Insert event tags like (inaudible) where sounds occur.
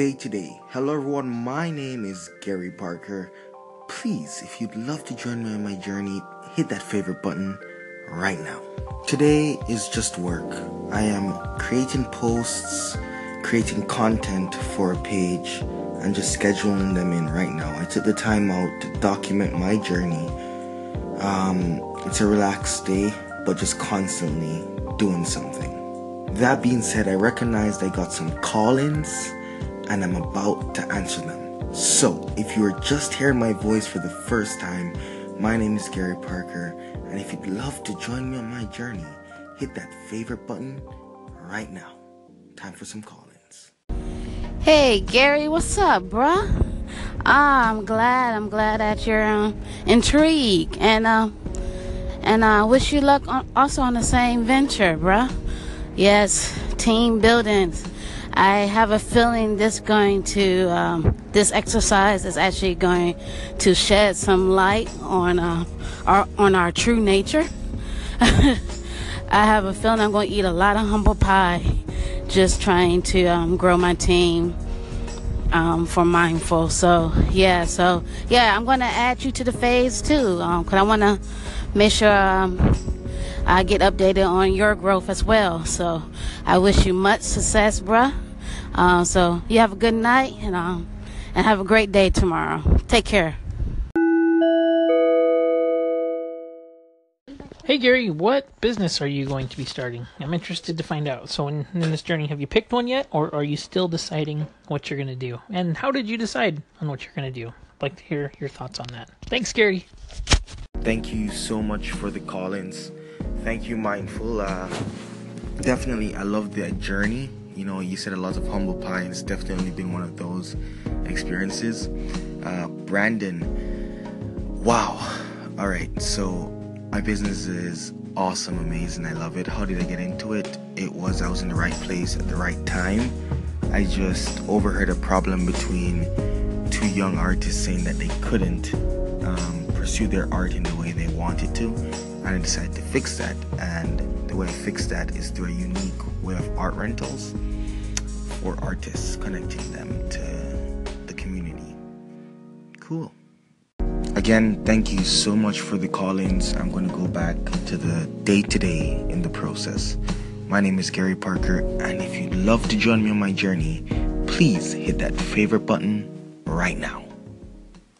Day to Day. Hello, everyone. My name is Gary Parker. Please, if you'd love to join me on my journey, hit that favorite button right now. Today is just work. I am creating posts, creating content for a page, and just scheduling them in right now. I took the time out to document my journey. Um, it's a relaxed day, but just constantly doing something. That being said, I recognized I got some call ins and I'm about to answer them. So, if you are just hearing my voice for the first time, my name is Gary Parker, and if you'd love to join me on my journey, hit that favorite button right now. Time for some call ins. Hey, Gary, what's up, bruh? Ah, I'm glad. I'm glad that you're um, intrigued, and uh, and I uh, wish you luck on, also on the same venture, bruh. Yes, team buildings. I have a feeling this going to um, this exercise is actually going to shed some light on uh, our on our true nature. (laughs) I have a feeling I'm going to eat a lot of humble pie, just trying to um, grow my team um, for mindful. So yeah, so yeah, I'm going to add you to the phase too, because um, I want to make sure um, I get updated on your growth as well. So I wish you much success, bruh. Uh, so you have a good night and um, and have a great day tomorrow. Take care. Hey Gary, what business are you going to be starting? I'm interested to find out. So, in, in this journey, have you picked one yet, or are you still deciding what you're going to do? And how did you decide on what you're going to do? I'd like to hear your thoughts on that. Thanks, Gary. Thank you so much for the call ins. Thank you, Mindful. Uh, definitely, I love the journey. You know, you said a lot of humble pie, and it's definitely been one of those experiences. Uh, Brandon, wow. All right, so my business is awesome, amazing. I love it. How did I get into it? It was I was in the right place at the right time. I just overheard a problem between two young artists saying that they couldn't um, pursue their art in the way they wanted to, and I decided to fix that. And the way I fix that is through a unique way of art rentals for artists, connecting them to the community. Cool. Again, thank you so much for the call ins. I'm going to go back to the day to day in the process. My name is Gary Parker, and if you'd love to join me on my journey, please hit that favorite button right now.